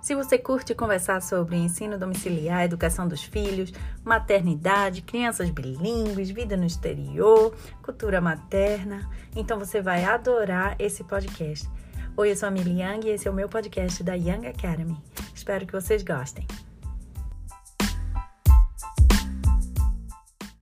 Se você curte conversar sobre ensino domiciliar, educação dos filhos, maternidade, crianças bilíngues, vida no exterior, cultura materna, então você vai adorar esse podcast. Oi, eu sou a Mili Yang e esse é o meu podcast da Young Academy. Espero que vocês gostem.